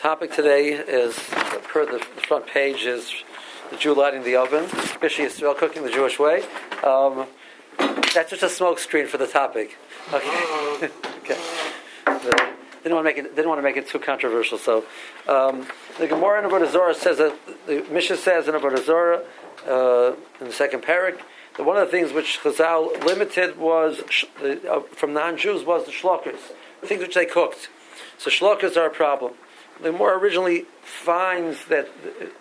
topic today is, per the, front page, is the Jew lighting the oven, especially Israel cooking the Jewish way. Um, that's just a smoke screen for the topic. Okay. okay. The, didn't want to make it. Didn't want to make it too controversial. So, um, the Gemara in Avodah Zarah says that the Mishnah says in Avodah Zarah uh, in the second parak that one of the things which Chazal limited was uh, from non-Jews was the shlokas, things which they cooked. So shlokas are a problem. The Gemara originally finds that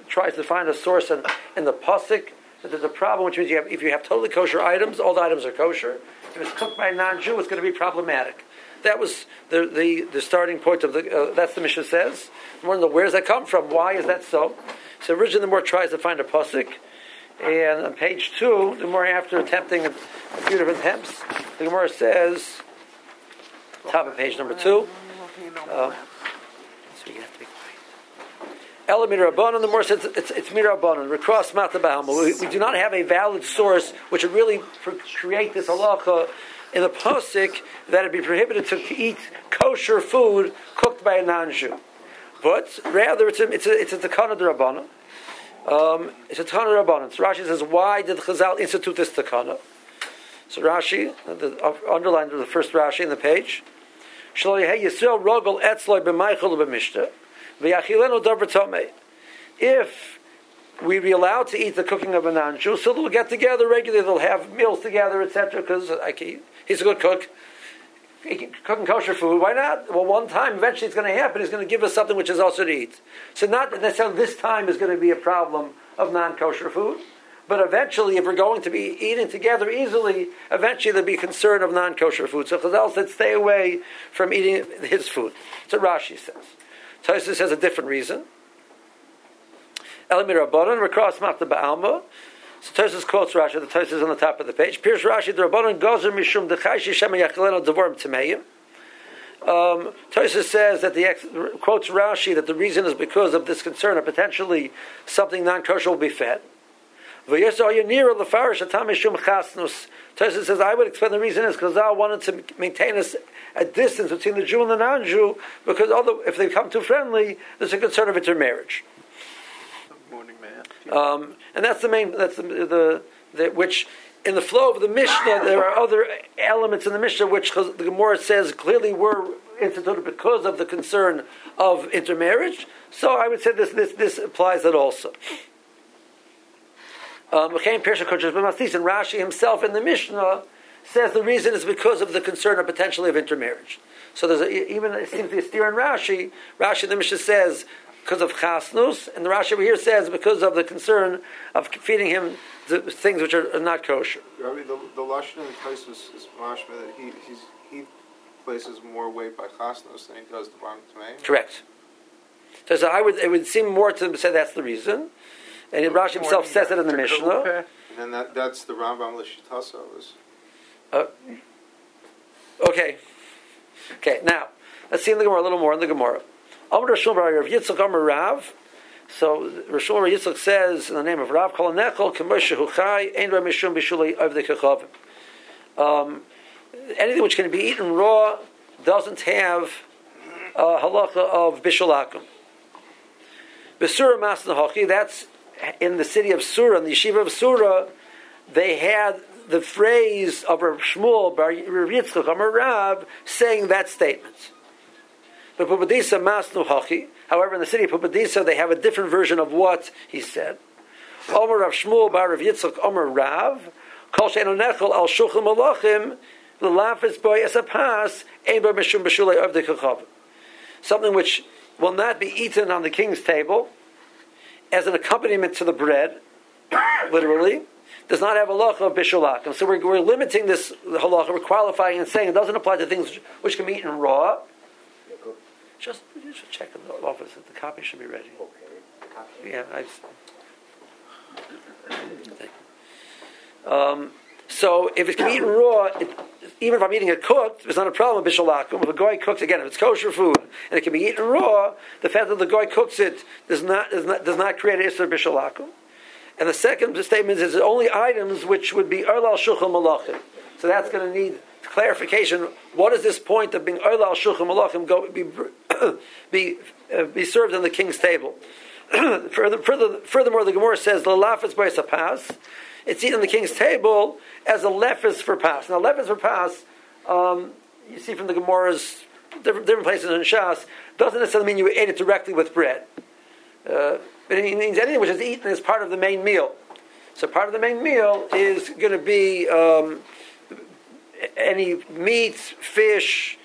tries to find a source in, in the pasuk that there's a problem, which means you have, if you have totally kosher items, all the items are kosher. If it's cooked by a non-Jew, it's going to be problematic. That was the, the, the starting point of the, uh, that's the Mishnah says. Where does that come from? Why is that so? So originally the more tries to find a pasuk, and on page two, the more after attempting a, a few different attempts, the Gemara says, top of page number two. Uh, so you have to be Ela mirabanan, the more says it's, it's mirabanan. Recross matabahama. We, we do not have a valid source which would really create this halacha in the posik that it be prohibited to eat kosher food cooked by a non-Jew. But rather, it's a it's a it's a takana derabana. Um, it's a takana derabana. So Rashi says, why did Chazal institute this takana? So Rashi, the uh, underlined the first Rashi in the page. Yisrael rogel etzloi b'maychol b'mishta. If we be allowed to eat the cooking of a non-Jew, so they'll get together regularly. They'll have meals together, etc. Because he's a good cook, cooking kosher food. Why not? Well, one time eventually it's going to happen. He's going to give us something which is also to eat. So not necessarily this time is going to be a problem of non-kosher food. But eventually, if we're going to be eating together easily, eventually there'll be concern of non-kosher food. So Chazal said, stay away from eating his food. So Rashi says. Tosis has a different reason. Elamir Rabbanon, Ba'alma. So Tosis quotes Rashi, the Tosis on the top of the page. Piers Rashi, the Rabbanon gozer mishum devorim. Um, Tosis says that the ex, quotes Rashi that the reason is because of this concern of potentially something non-kosher will be fed. Tosis says, I would explain the reason is because I wanted to maintain a, a, distance between the Jew and the non-Jew, because although if they become too friendly, there's a concern of intermarriage. Morning Um, and that's the main. That's the, the, the, which in the flow of the Mishnah there are other elements in the Mishnah which the Gemara says clearly were instituted because of the concern of intermarriage. So I would say this this this applies that also. Um, and Rashi himself in the Mishnah says the reason is because of the concern of potentially of intermarriage. So there's a, even it seems to be a steer in Rashi. Rashi in the Mishnah says because of chasnus, and the Rashi over here says because of the concern of feeding him the things which are not kosher. Rabbi, the, the lashon in the is, is mashma that he he places more weight by chasnus than he does the tamei. Correct. So, so, I would it would seem more to them to say that's the reason, and Rashi himself says it in the Mishnah. And then that, that's the Rambam Lishitasa Uh, okay. Okay. Now let's see in the Gemara a little more in the Gemara. Amr Rishon Rav Yitzchak Amr Rav. So Rishon Rav Yitzchak says in the name of Rav Kol Nechol Kemoshe Huchai Ein Rav Mishum Bishulei the Kechavim. Um, anything which can be eaten raw doesn't have a halacha of bishulakim. Besura Masna Hachi, that's in the city of Sura, in the yeshiva of Sura, they had the phrase of Rav Shmuel Bar Yitzchak Amar Rav saying that statement. But Pumbedisa Masnu Hachi. However, in the city of Pumbedisa, they have a different version of what he said. Omer Rav Shmuel Bar Rav Yitzchak Omer Rav. Kol Sheinu Nechel Al Shuchim Malachim. The lafis boy as a pass. Ein Bar of the Kachav. Something which will not be eaten on the king's table as an accompaniment to the bread, literally, does not have a halacha of bishulakim. So we're, we're limiting this halacha, we're qualifying and saying it doesn't apply to things which, which can be eaten raw, just should check in the office that the copy should be ready. Okay. Yeah, I. Um, so if it's can be eaten raw, it, even if I'm eating it cooked, it's not a problem with bishalakum. If a guy cooks again, if it's kosher food and it can be eaten raw, the fact that the guy cooks it does not does not, does not create a isra bishalakum. And the second statement is only items which would be erlal shuchal malachim. So that's going to need clarification. What is this point of being Ola al Shulchan Malachim go be be uh, be served on the king's table. further, further, furthermore, the Gemara says, the "Lalafis by pas." It's eaten on the king's table as a lefis for pas. Now, lefis for pas, um, you see from the Gemara's different, different places in Shas, doesn't necessarily mean you ate it directly with bread. Uh, but it means anything which is eaten as part of the main meal. So part of the main meal is going to be um, any meats, fish,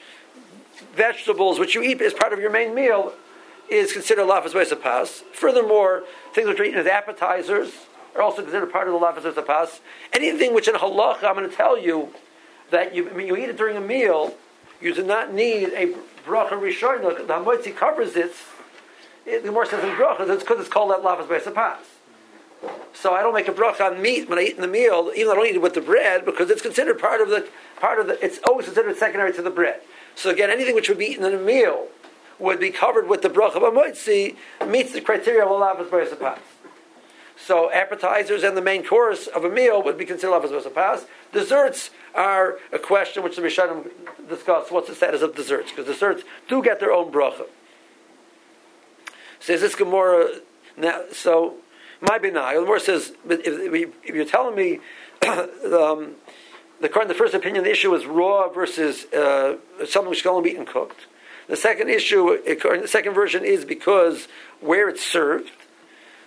vegetables, which you eat as part of your main meal, is considered lafas pas. Furthermore, things which are eaten as appetizers are also considered part of the lafas pas. Anything which in halacha, I'm going to tell you that you, I mean, you eat it during a meal, you do not need a bracha rishon. The hamotzi covers it. it. The more says in bracha, it's because it's called that lafas pas. So I don't make a bracha on meat when I eat in the meal, even though I don't eat it with the bread, because it's considered part of the part of the. It's always considered secondary to the bread. So again, anything which would be eaten in a meal would be covered with the bracha of amoitzi meets the criteria of a lavas pas. So appetizers and the main course of a meal would be considered lavas pas. Desserts are a question which the Rishonim discuss. What's the status of desserts? Because desserts do get their own bracha. Says this Gemara. Now, so my benai. Gemara says, if, if, you're telling me um, the, the first opinion, the issue is raw versus uh, something which can only be eaten cooked. The second issue, the second version is because where it's served.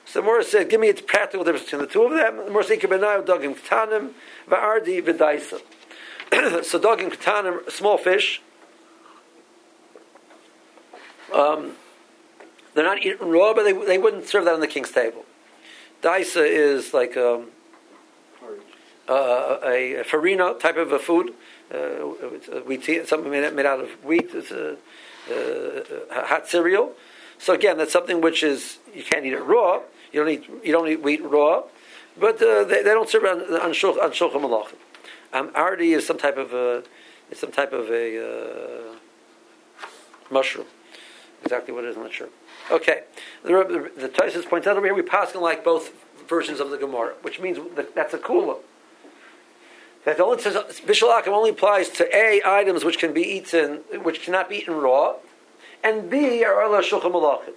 So Morah said, give me a practical difference between the two of them. Morah said, Kibenayu dogim ktanim, va'ardi v'daisa. So dogim ktanim, small fish. Um, they're not eaten raw, but they, they wouldn't serve that on the king's table. Daisa is like um, uh, a, farina type of a food. Uh, wheat, something made, made out of wheat. It's a, uh, hot cereal. So again, that's something which is you can't eat it raw. You don't eat you don't eat wheat raw, but uh, they, they, don't serve on on, shulch, on shulchan malachim. Um, ardi is some type of a it's some type of a uh, mushroom. Exactly what it is, I'm not sure. Okay, the, the, the Taisus points out over here we pass like both versions of the Gemara, which means that that's a kula. That only says bishalakim only applies to a items which can be eaten, which cannot be eaten raw, and b are ala shulchan malachim.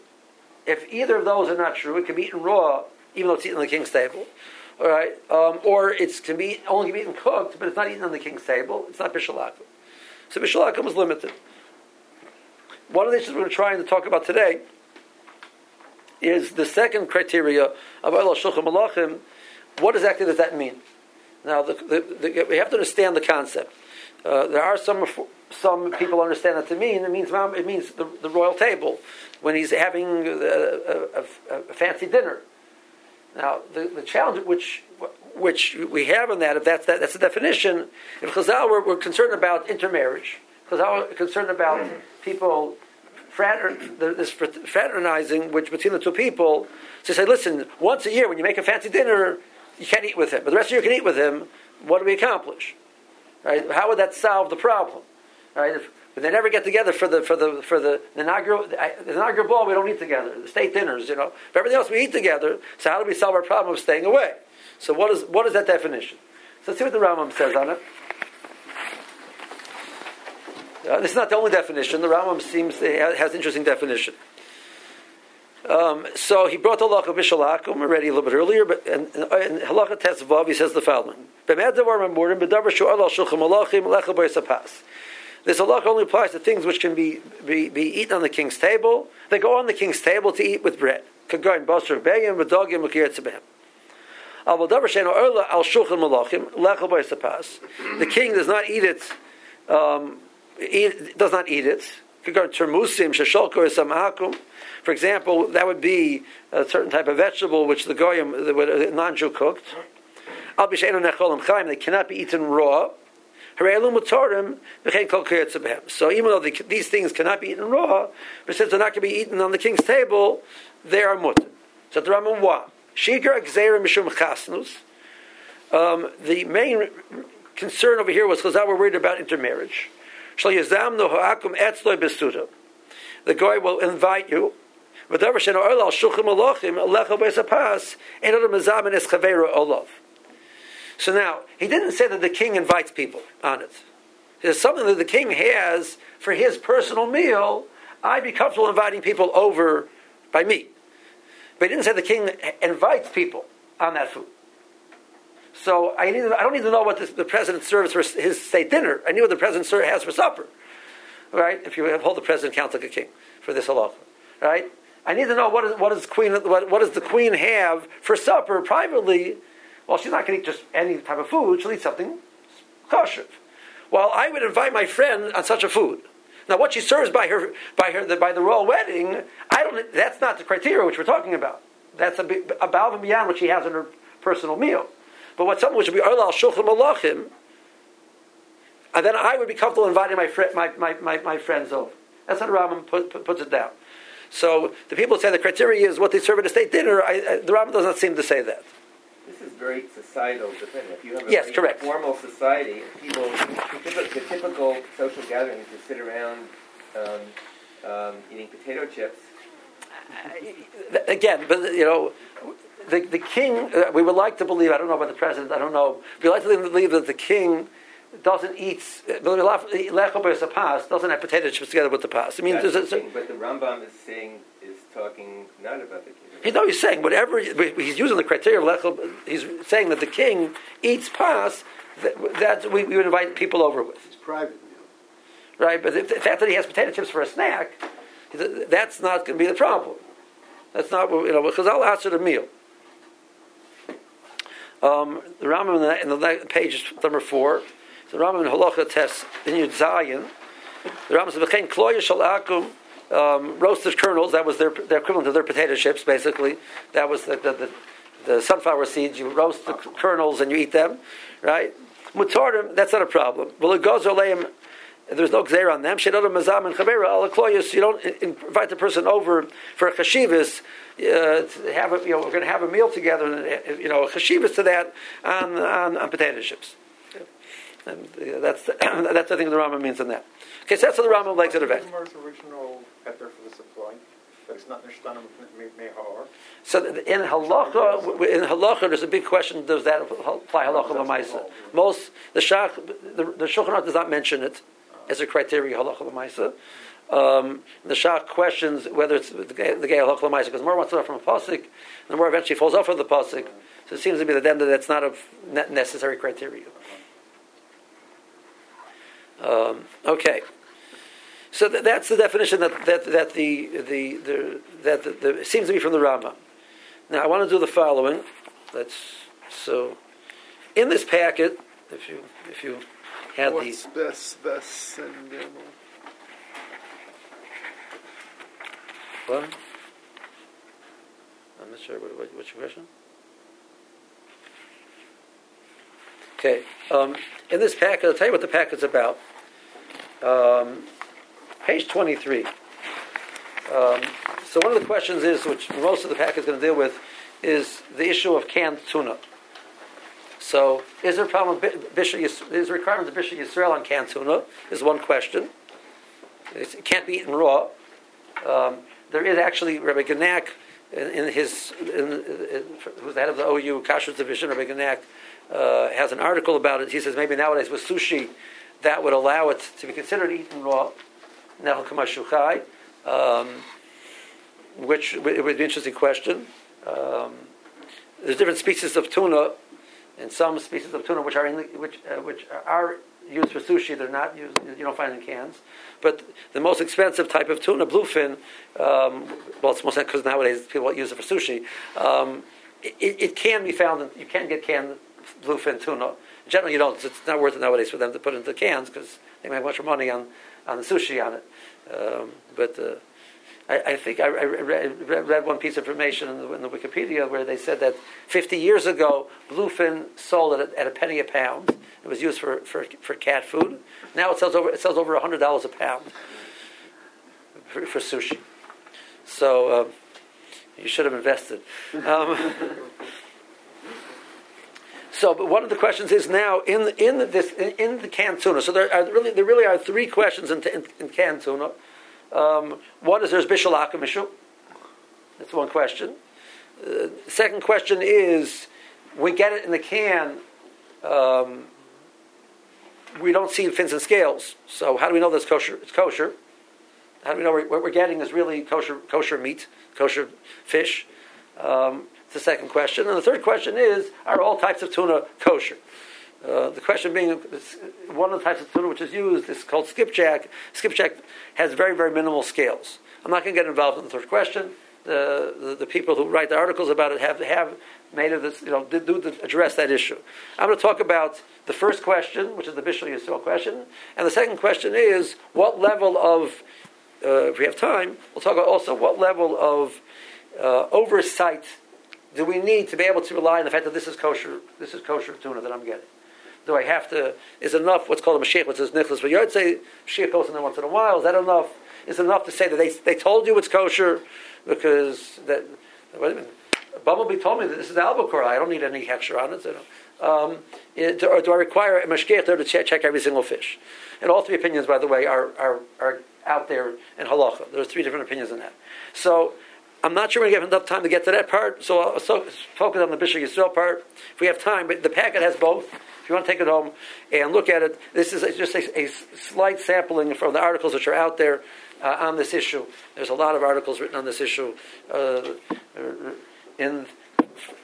If either of those are not true, it can be eaten raw, even though it's eaten on the king's table. All right, um, or it can be only can be eaten cooked, but it's not eaten on the king's table. It's not bishalakim. So bishalakim is limited. One of the issues we're going to talk about today is the second criteria of ala shulchan malachim. What exactly does that mean? Now, the, the, the, we have to understand the concept. Uh, there are some some people understand that to mean it means it means the, the royal table when he's having a, a, a, a fancy dinner. Now, the, the challenge which which we have in that, if that's that, that's the definition. If Chazal were, were concerned about intermarriage, Chazal were concerned about people frater, this fraternizing which between the two people. To say, listen, once a year when you make a fancy dinner, you can't eat with him, but the rest of you can eat with him. What do we accomplish? Right? How would that solve the problem? Right? If, if they never get together for the for the for the, the inaugural the inaugural ball, we don't eat together. The state dinners, you know. But everything else we eat together. So how do we solve our problem of staying away? So what is what is that definition? So let's see what the Rambam says on it. Uh, this is not the only definition. The Rambam seems has interesting definition. Um, so he brought the halacha Bishalakum already a little bit earlier, but in, in, halacha Tesvav he says the following: This halacha only applies to things which can be, be, be eaten on the king's table. They go on the king's table to eat with bread. The king does not eat it. Um, eat, does not eat it. For example, that would be a certain type of vegetable which the goyim, the non-Jew cooked. They cannot be eaten raw. So even though the, these things cannot be eaten raw, but since they're not going to be eaten on the king's table, they are mutter. So the Rambam what? Um, the main concern over here was because we're worried about intermarriage. The guy will invite you. So now, he didn't say that the king invites people on it. There's something that the king has for his personal meal I'd be comfortable inviting people over by me. But he didn't say the king invites people on that food. So I, need, I don't need to know what the, the president serves for his state dinner. I knew what the president has for supper. Right? If you hold the president counts like a king for this halacha. Right? I need to know what, is, what, is queen, what, what does the queen have for supper privately. Well, she's not going to eat just any type of food. She'll eat something kosher. Well, I would invite my friend on such a food. Now, what she serves by her by her the, by the royal wedding, I don't. That's not the criteria which we're talking about. That's a, a and beyond what she has in her personal meal. But what something which would be Arlal Shulchan Malachim, and then I would be comfortable inviting my, my, my, my, my, friends over. That's how the Rambam put, put, puts it down. So the people say the criteria is what they serve at a state dinner. I, I, the Rambam does not seem to say that. Very societal dependent. If you have a yes, correct. formal society, people, the typical social gathering is to sit around um, um, eating potato chips. Again, but you know, the, the king, uh, we would like to believe, I don't know about the president, I don't know, we like to believe that the king doesn't eat is the past doesn't have potato chips together with the pas. I mean, there's a, thing, but the Rambam is saying is talking not about the king. You know, he's saying whatever he's using the criteria of lechel. He's saying that the king eats pas. That, that we, we, would invite people over with. It's private meal, right? But the, the fact that he has potato chips for a snack, that's not going to be the problem. That's not you know because I'll answer the meal. Um, the Rambam in the, in the page number four, the Rambam in Halacha Tes in Yud Zayin, the Rambam says, "V'chein kloya shalakum." Um, roasted kernels, that was their, their equivalent to their potato chips, basically. That was the, the, the, the sunflower seeds. You roast the kernels and you eat them, right? Mutardim, that's not a problem. There's no gzeir on them. Shedodam mazam and chavera You don't invite the person over for a chashivas uh, have a, you know, we're going to have a meal together, and you know, chashivas to that on, on, on potato chips. And uh, that's the, that's the thing the Rambam means in that. Okay, so that's what the Rambam likes it event. original pepper for the supply. But it's not mehar. So in halacha, in halacha, there's a big question: Does that apply halacha l'maisa? Most the shach, the, the Shulchan does not mention it as a criteria halacha l'maisa. Um, the Shach questions whether it's the gay halach lemaisa because more wants to know from a pasuk, and the more eventually falls off of the pasuk. So it seems to be that then that's not a necessary criteria. Um, okay, so th- that's the definition that, that, that the, the, the that the, the, seems to be from the Rambam. Now I want to do the following. Let's so in this packet, if you if you had What's the best best and What? I'm not sure. What, what, what's your question? Okay. Um, in this packet, I'll tell you what the packet's about. Um, page 23. Um, so one of the questions is, which most of the packet is going to deal with, is the issue of canned tuna. So, is there a problem with Bishul, is there a requirement of Bishul Yisrael on canned tuna? Is one question. It can't be eaten raw. Um, there is actually Rabbi Genack in, in his, in, in, who's the head of the OU Kashrut division, Rabbi Genack, uh, has an article about it. He says maybe nowadays with sushi, that would allow it to be considered eaten raw, um, which it would be an interesting question. Um, there's different species of tuna, and some species of tuna which are in the, which uh, which are used for sushi. They're not used. You don't find in cans. But the most expensive type of tuna, bluefin, um, well, it's most because nowadays people use it for sushi. Um, it, it, can be found. In, you can get canned bluefin tuna. Generally, you don't. It's not worth it nowadays for them to put into cans because they make much more money on on the sushi on it. Um, but uh, I, I, think I, I read, read, one piece of information in the, in the, Wikipedia where they said that 50 years ago, bluefin sold at a, at a penny a pound. It was used for, for, for cat food. Now it sells over it sells over hundred dollars a pound for, for, sushi. So um, you should have invested. Um, so, but one of the questions is now in the, in the, this in, in the canned tuna. So there are really there really are three questions in, in, in canned tuna. Um, one is there's bishul akamishu. That's one question. Uh, second question is we get it in the can. Um, we don't see fins and scales. So how do we know that's kosher? It's kosher. How do we know what we're getting is really kosher, kosher meat, kosher fish? Um, it's the second question. And the third question is, are all types of tuna kosher? Uh, the question being, one of the types of tuna which is used is called skipjack. Skipjack has very, very minimal scales. I'm not going to get involved in the third question. The, the, the, people who write the articles about it have, have made it, this, you know, do, do address that issue. I'm going to talk about the first question, which is the Bishul Yisrael question, and the second question is what level of, uh, if we have time, we'll talk about also what level of uh, oversight do we need to be able to rely on the fact that this is kosher, this is kosher tuna that I'm getting. Do I have to? Is enough what's called a mashgiach, which is nicholas? But you'd say mashgiach goes in there once in a while. Is that enough? Is it enough to say that they, they told you it's kosher because that? Wait a minute. Bumblebee told me that this is albacore. I don't need any hechsher on it. So, um, it, or do I require a mashgiach there to check, check, every single fish? And all three opinions, by the way, are, are, are out there in halacha. There's three different opinions in that. So I'm not sure we're going to have enough time to get to that part, so I'll so, focus on the Bishul Yisrael part if we have time. But the packet has both. If you want to take it home and look at it, this is just a, a slight sampling from the articles which are out there uh, on this issue. There's a lot of articles written on this issue uh, in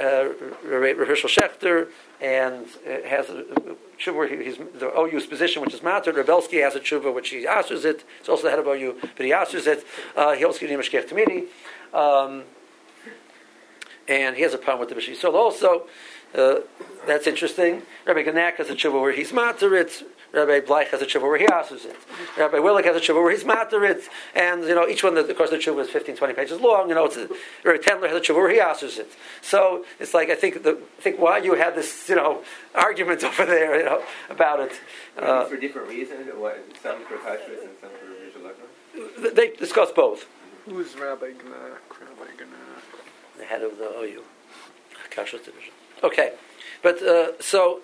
uh, Herschel Schachter, and has a tshuva he's the OU's position, which is matter. Reb Belsky has a tshuva which he answers it. He's also the head of OU, but he answers it. Uh, he also gives him a um, and he has a problem with the Bishul. So also, uh, that's interesting. Rabbi Genack has a tshuva where he's materit. Rabbi Bleich has a tshuva where he asks it. Rabbi Willig has a tshuva where he's materit. And, you know, each one, of course, the tshuva is 15, 20 pages long. You know, it's, Rabbi Tendler has a tshuva where he asks it. So it's like, I think, the, I think why you had this, you know, argument over there, you know, about it. Uh, for different reasons? Some for kashrus and some for visual They discuss both. Who's Rabbi Genack? Rabbi Genack. The head of the OU, Kashrus division. Okay, but uh, so,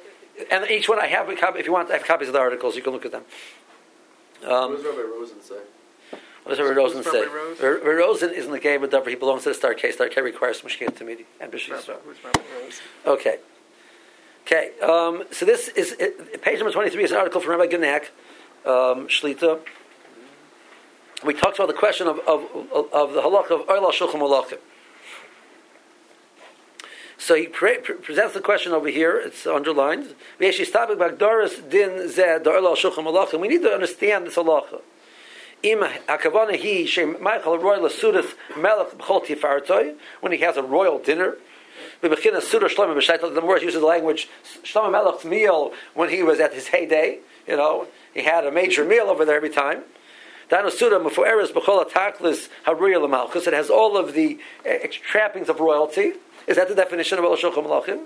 and each one I have a copy. If you want, I have copies of the articles. You can look at them. Um, what does Rabbi Rosen say? What does Rabbi Rosen say? Rabbi Rosen? Rosen is in the game of Dover. He belongs to the Star K. Star K requires Mishkin Tamidi and Bishul Who's Rabbi Rosen? Okay. Okay, um, so this is it, page number twenty-three is an article from Rabbi Genack, um, Shlita, we talked about the question of, of, of, the halacha of Oila Shulchan Malachim. So he pre- pre- presents the question over here. It's underlined. We need to understand this halacha. When he has a royal dinner, the Morris uses the language Shlomo Melech's meal when he was at his heyday. You know, he had a major meal over there every time. It has all of the uh, trappings of royalty. Is that the definition of El Shulchan Malachim?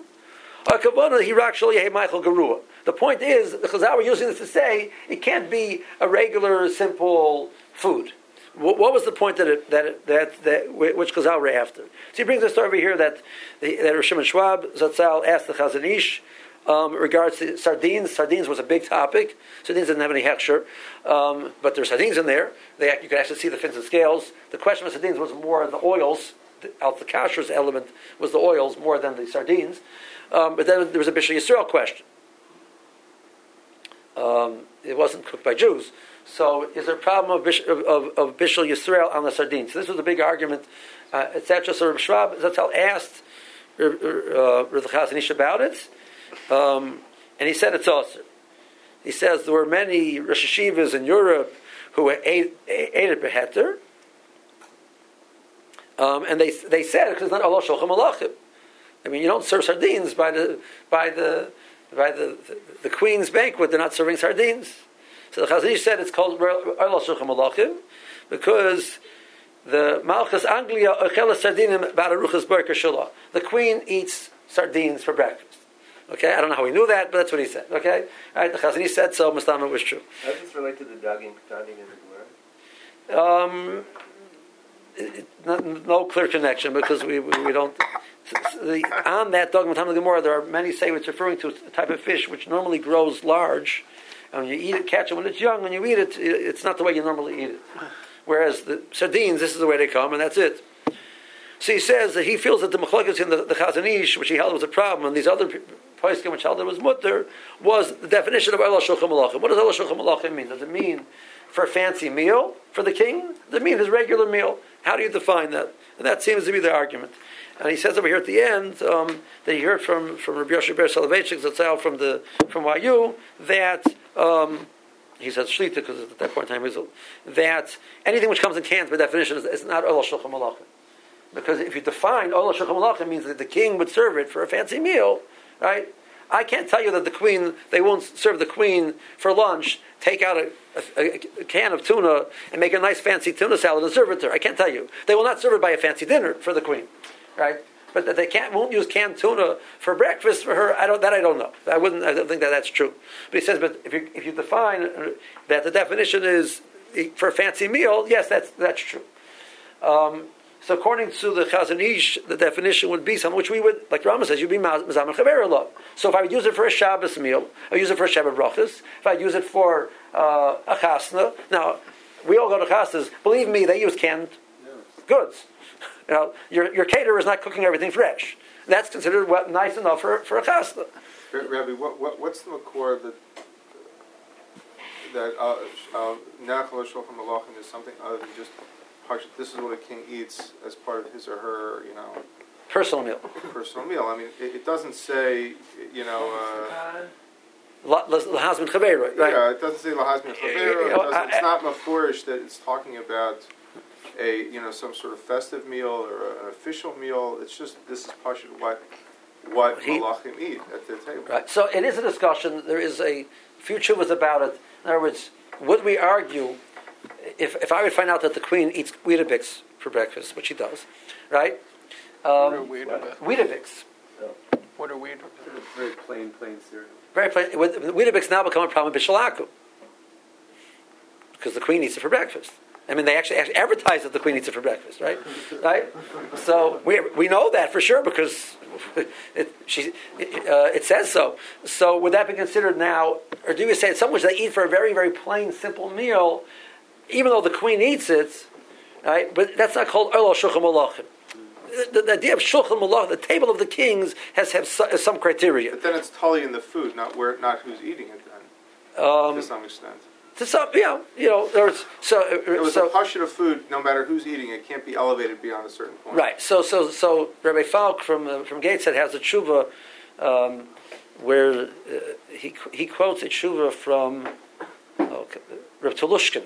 The point is, the Chazal were using this to say it can't be a regular, simple food. What, what was the point that, it, that, that, that, which Chazal were after? So he brings a story over here that, the, that Rosh Schwab, Zatzal, asked the Chazon Ish, um, regards to sardines. Sardines was a big topic. Sardines didn't have any hechsher, um, but there's sardines in there. They, you could actually see the fins and scales. The question of sardines was more the oils. Out the kashrus element was the oils more than the sardines. Um, but then there was a Bishul Yisrael question. Um, it wasn't cooked by Jews. So is there a problem of, Bish, of, of, of Bishul Yisrael on the sardines? So this was a big argument, uh, etc. So Rav Schwab Zatzal asked uh, Rav Chazon about it. Um, and he said it's awesome. He says there were many Rosh Hashivas in Europe who ate, ate it beheter. Um, and they, they said because it's not Allah Shulchan Malachim. I mean, you don't serve sardines by the by the by the, the, the queen's banquet. They're not serving sardines. So the Chazon Ish said it's called Allah Shulchan Malachim because the Malchus Anglia Ochela Sardinim Bararuchas Berker Shulah. The queen eats sardines for breakfast. Okay, I don't know how he knew that, but that's what he said. Okay, All right. The Chazon said so. Mustama was true. How does this relate to the dogging, dogging in the Gemara? Um, it, no, no, clear connection because we, we, we don't. The, on that dog Matam Gemara, there are many say it's referring to a type of fish which normally grows large, and when you eat it, catch it when it's young. When you eat it, it's not the way you normally eat it. Whereas the sardines, this is the way they come, and that's it. So he says that he feels that the machlokes in the, the Chazon Ish, which he held was a problem, and these other Poiskim, which held it was mutter, was the definition of Allah Shulchan Malachim. What does Allah Shulchan Malachim mean? Does it mean for a fancy meal for the king? Does it mean his regular meal? How do you define that? And that seems to be the argument. And he says over here at the end um, that he heard from from Rabbi Yoshe Ber Soloveitchik Zatzal from the from YU that um, he says shlita because at that point in time that anything which comes in cans by definition is, is not olah shulchan malachim. Because if you define olah shulchan malachim means that the king would serve it for a fancy meal, right? I can't tell you that the queen they won't serve the queen for lunch. Take out a, a, a can of tuna and make a nice fancy tuna salad and serve it to her. I can't tell you. They will not serve it by a fancy dinner for the queen right? But that they can't won't use canned tuna for breakfast for her. I don't that I don't know. I wouldn't. I don't think that that's true. But he says, but if you if you define uh, that the definition is for a fancy meal, yes, that's that's true. Um, so according to the Chazon Ish, the definition would be something which we would, like Rama says, you'd be Mazam Chaver So if I would use it for a Shabbos meal, I use it for a Shabbat brachas. If I use it for uh, a chasna, now we all go to chasnas. Believe me, they use canned goods. You know, your, your caterer is not cooking everything fresh. That's considered what, nice enough for, for a chasna. Rabbi, what, what, what's the makor that that uh, uh, Nachal Shulchan Malachim is something other than just this is what a king eats as part of his or her, you know, personal meal. Personal meal. I mean, it, it doesn't say, you know. Uh, Lahazmin Chavera, right? Yeah, it doesn't say Lahazmin Chavera. It's not mafurish that it's talking about a you know some sort of festive meal or an official meal. It's just this is partially what what he, malachim eat at their table. Right. So it is a discussion. There is a future was about it. In other words, would we argue if if I would find out that the queen eats Weetabix for breakfast, which she does, right? Um, what are Weetabix? Weetabix. What are Weetabix? Very plain, plain cereal. Very plain. Weetabix now become a problem in Bishalaku because the queen eats it for breakfast. I mean, they actually, actually advertise that the queen eats it for breakfast, right? right? So we, we know that for sure because it, she, it, uh, it says so. So would that be considered now, or do we say it's something which they eat for a very, very plain, simple meal, even though the queen eats it, right? But that's not called Elo Shulchan Malachim. The, the, idea of Shulchan Malach, the table of the kings, has have some criteria. But then it's totally in the food, not where, not who's eating it. Then, um, to some extent to some, yeah, you know, there's so. Uh, it was so, a portion of food. No matter who's eating it, can't be elevated beyond a certain point. Right. So, so, so Rabbi Falk from uh, from Gateshead has a tshuva um, where uh, he he quotes a tshuva from oh, Reb Tolushkin.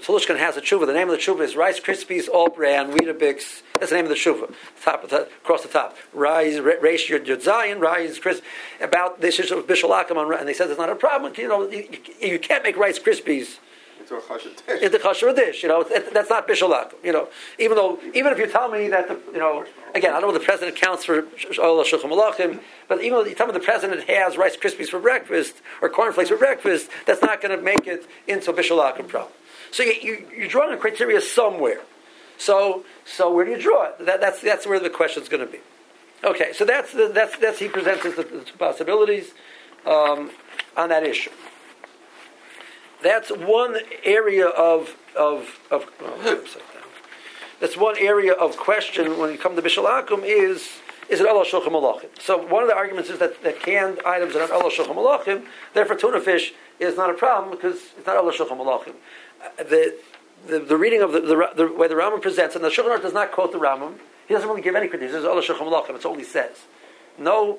Tolushkin has a tshuva. The name of the tshuva is Rice Krispies All Bran Weetabix. That's the name of the tshuva. Top the, across the top. Rise, Reish Yud Zion, Rise Kris. About this is Bishul Akim, and they said it's not a problem. You know, you, you can't make Rice Krispies into a chashuv dish. Into chashuv dish, you know, that's not bishul You know, even though, even if you tell me that the, you know, again, I don't know if the president counts for oil shulchan malachim, but even though you tell me the president has Rice Krispies for breakfast or cornflakes for breakfast, that's not going to make it into a bishul problem. So you, you, you're drawing a criteria somewhere. So, so where do you draw it? That, that's, that's where the question is going to be. Okay, so that's, the, that's, that's he presents as the, the two possibilities um, on that issue. That's one area of, of, of oh, that's one area of question when you come to Bishal Akum is is it Allah Shulchan Malachim? So one of the arguments is that, that canned items are not Allah Shulchan Malachim, therefore tuna fish is not a problem because it's not Allah Shulchan Malachim the, the, the reading of the, the, the, way the Rambam presents, and the Shulchan Aruch does not quote the Rambam. He doesn't really give any criticism. This is Allah Shulchan Malachim. It's all he says. No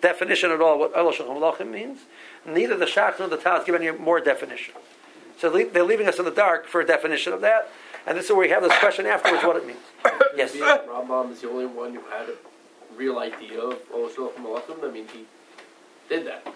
definition at all what Allah Shulchan Malachim means. Neither the Shach nor the Taz give any more definition. So they're leaving us in the dark for a definition of that. And this is where we have this question afterwards what it means. yes. Rambam is the only one who had a real idea of Allah Shulchan Malachim. I mean, he did that.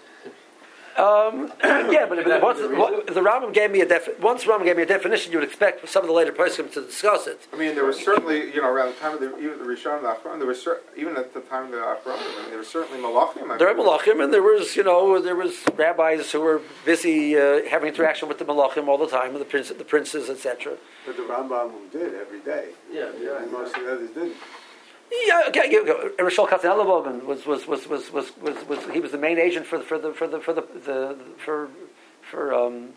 Um, yeah, but, but once, the, the Rambam gave me a defi- once Rambam gave me a definition, you would expect some of the later persons to discuss it. I mean, there was certainly, you know, around the time of the even the Rishon and the Achron, there was cer- even at the time of the Achron, I mean, there were certainly malachim. There were malachim, and there was, you know, there was rabbis who were busy uh, having interaction with the malachim all the time, with the prince, the princes, etc. But the Rambam did every day. Yeah, yeah. And most of the others didn't. Yeah, okay. Rishol Katzenellenbogen was was, was was was was was he was the main agent for the for the for the for the, the for for um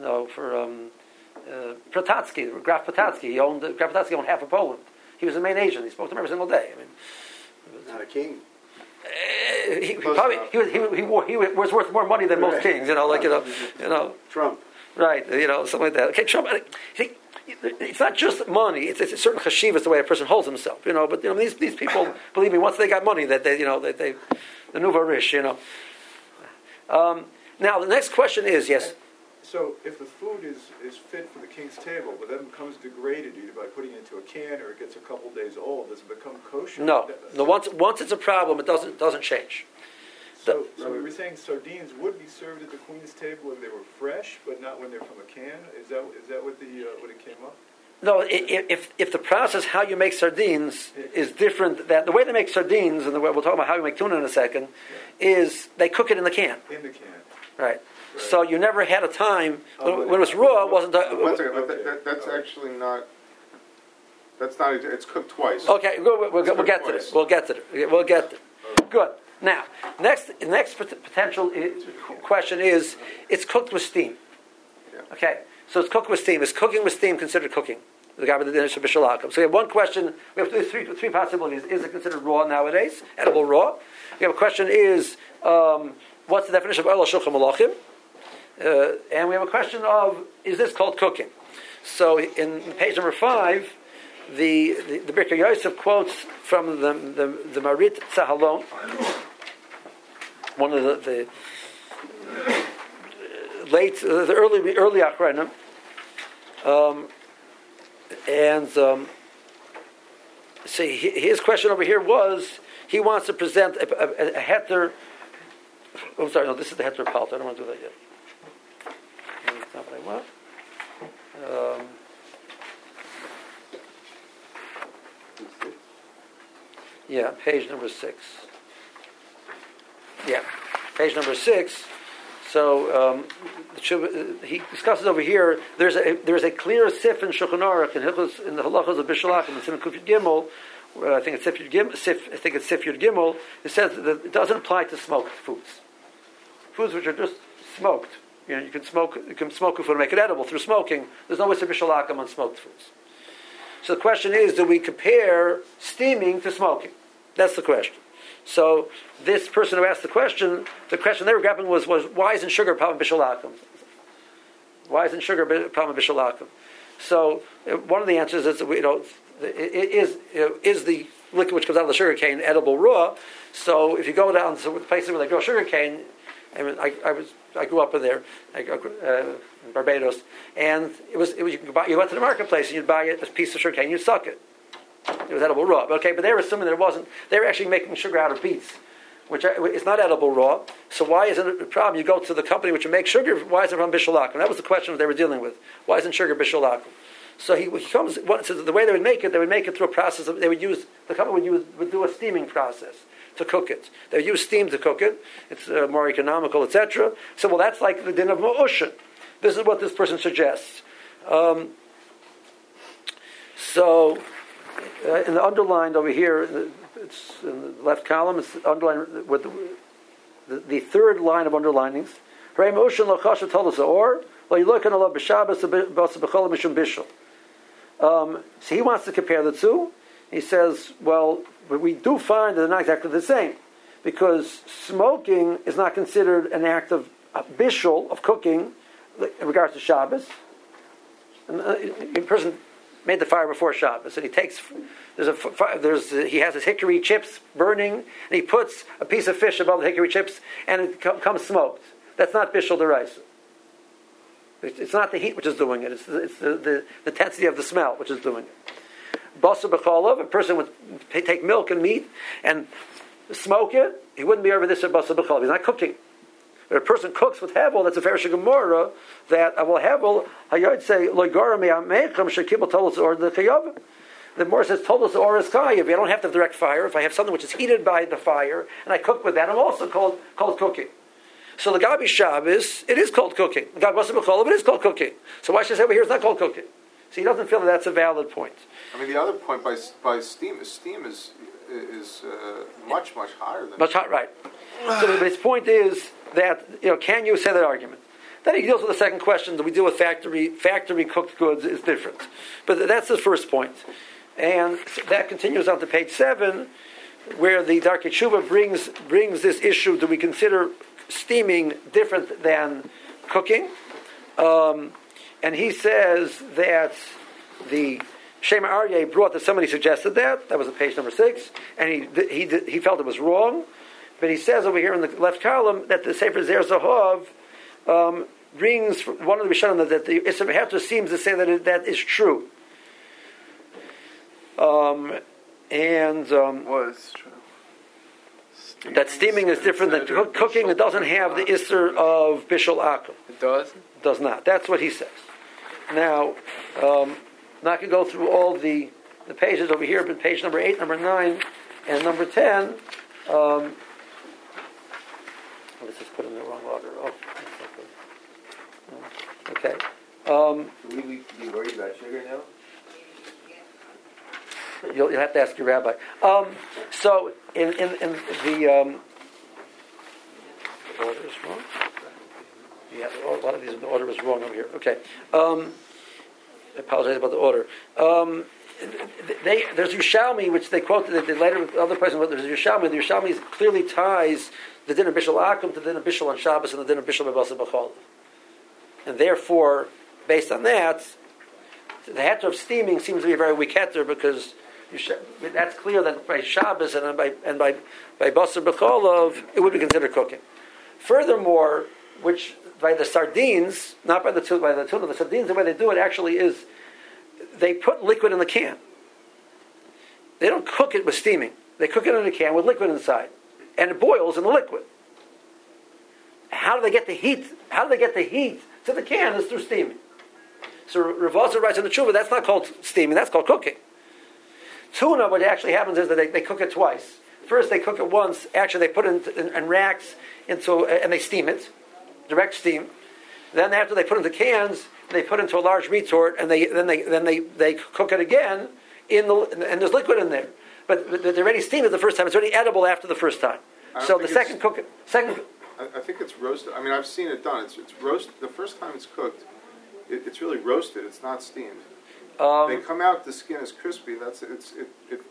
no for um uh, Protatsky, Graf Protatsky. He owned Graf Protatsky owned half of Poland. He was the main agent. He spoke to him every single day. I mean, not a king. Uh, he, he probably he was, he, he, he, was worth more money than most kings. You know, like you know, you know. Trump. Right, you know, something like that. Okay, Trump, see, it's not just money. It's, it's a certain chashiv is the way a person holds himself, you know. But you know, these these people believe me. Once they got money, that they you know they, they the nouveau riche, you know. Um, now the next question is yes. So if the food is, is fit for the king's table, but then becomes degraded either by putting it into a can or it gets a couple days old, does it become kosher? No, no. Once once it's a problem, it doesn't doesn't change. So, so we were saying sardines would be served at the queen's table if they were fresh, but not when they're from a can. Is that is that what the uh, what it came up? No, if if the process how you make sardines is different, that the way they make sardines, and the way we'll talk about how you make tuna in a second, yeah. is they cook it in the can. In the can. Right. right. So you never had a time when, when it was raw. It wasn't. A, One second, okay. that, that, that's actually not. That's not. It's cooked twice. Okay, we'll, we'll, we'll get twice. to it. We'll get to it. We'll get to it. Good. Now, next next potential question is it's cooked with steam. Okay, so it's cooked with steam. Is cooking with steam considered cooking? The guy with the dinner So we have one question. We have three, three possibilities. Is it considered raw nowadays, edible raw? We have a question: Is um, what's the definition of oil shulchan malachim? Uh, and we have a question of: Is this called cooking? So in page number five, the the, the Yosef quotes from the the, the Maharit Tzahalon one of the, the late, uh, the early, early Achrayim, um, and um, see, his question over here was he wants to present a, a, a heter. I'm sorry, no, this is the heter palt. I don't want to do that yet. That's not what I want. Um, yeah, page number six. Yeah, page number six. So um, he discusses over here. There's a there's a clear sif in Shulchan Aruch in, in the halachas of Bishalach in the Simon Kufid Gimel. I think it's Sif Gimel. Sif, I think it's Sif Yud Gimel. It says that it doesn't apply to smoked foods. Foods which are just smoked. You know, you can smoke. You can smoke food and make it edible through smoking. There's no Sif Bishalachim on smoked foods. So the question is, do we compare steaming to smoking? That's the question. So this person who asked the question, the question they were grappling was, was why isn't sugar a problem bishalakim? Why isn't sugar a problem bishalakim? So uh, one of the answers is, you know, is, is the liquid which comes out of the sugar cane edible raw? So if you go down to places where they grow sugar cane, I mean, I, I was I grew up in there, I, uh, in Barbados, and it was, it was you, buy, you went to the marketplace and you'd buy a piece of sugar cane, you'd suck it. It was edible raw. Okay, but they were assuming that it wasn't. They were actually making sugar out of beets, which is not edible raw. So why isn't it a problem? You go to the company which makes sugar. Why is it from bishalakim? That was the question they were dealing with. Why isn't sugar bishalakim? So he, he comes. So the way they would make it, they would make it through a process. Of, they would use the company would use would do a steaming process to cook it. They would use steam to cook it. It's uh, more economical, etc. So well, that's like the din of ma'ushin. This is what this person suggests. Um, so uh, in the underlined over here, it's in the left column, it's underlined with the, the, the third line of underlinings. Um, so he wants to compare the two. He says, well, we do find that they're not exactly the same because smoking is not considered an act of bishul, of cooking, in regards to Shabbos. And, uh, a person made the fire before Shabbos, and he takes there's a there's he has his hickory chips burning, and he puts a piece of fish above the hickory chips, and it comes smoked. That's not bishul deraisa. It's not the heat which is doing it; it's the, it's the, the, the intensity of the smell which is doing it. Basa b'cholov, a person would take milk and meat and smoke it. He wouldn't be over this at basa b'cholov. He's not cooking. If a person cooks with hevel, that's a fair gemara that uh, well hevel hayod say loigara me'amecham shekibel tolos or the chayavim. The more says tolos or is chayiv. I don't have to have direct fire. If I have something which is heated by the fire and I cook with that, I'm also called called cooking. So the Gabi Shabbos, it is called cooking. The Gabi B'cholim, it is called cooking. So why should I say over here it's not called cooking? So he doesn't feel that that's a valid point. I mean, the other point by by steam is steam is is uh, much much higher than much hot, right? so his point is that you know, can you say that argument? Then he deals with the second question that we deal with factory factory cooked goods is different, but that's the first point. and that continues on to page seven, where the Darkei Teshuva brings brings this issue: Do we consider steaming different than cooking? Um, and he says that the Shema Aryeh brought that somebody suggested that. That was page number six, and he he he felt it was wrong. But he says over here in the left column that the Sefer Zer Zahov um, brings one of the Rishonim that the Isser Heter seems to say that it, that is true. Um, and um, was true. Steaming that steaming is different than cook, cooking. It doesn't have the Isser of Bishul Akum. It does? Does not. That's what he says. Now, um, not going to go through all the, the pages over here, but page number 8, number 9, and number 10. Um, just put in the wrong order. Oh, okay. Um, Should we be worried about sugar now? You'll, you'll, have to ask your rabbi. Um, so, in, in, in the, um, order is wrong. Yeah, a lot of these, the order is wrong over here. Okay. Um, I apologize about the order. Um, they, there's Yerushalmi, which they quote the, the later with other person. What there's Yerushalmi. The Yerushalmi clearly ties the din of Akum to the din of on Shabbos and the din of Bebasa B'chol. And therefore, based on that, the heter of steaming seems to be a very weak heter because that's clear that by Shabbos and by and by by Basar B'cholov it would be considered cooking. Furthermore, which by the sardines, not by the by the tuna, the sardines, the way they do it actually is they put liquid in the can. They don't cook it with steaming. They cook it in a can with liquid inside, and it boils in the liquid. How do they get the heat? How do they get the heat to the can? Is through steaming. So Ravasa writes in the Tshuva, that's not called steaming, that's called cooking. Tuna, what actually happens is that they, they cook it twice. First, they cook it once. Actually, they put it in, in, in racks into, uh, and they steam it, direct steam. Then, after they put it into cans, they put it into a large retort, and they then they then they, they cook it again in the and there's liquid in there. But, but they already steamed the first time. It's already edible after the first time. So the second cook, second. I, I think it's roasted. I mean, I've seen it done. It's it's roasted. The first time it's cooked, it, it's really roasted. It's not steamed. Um, they come out. The skin is crispy. That's it's it, it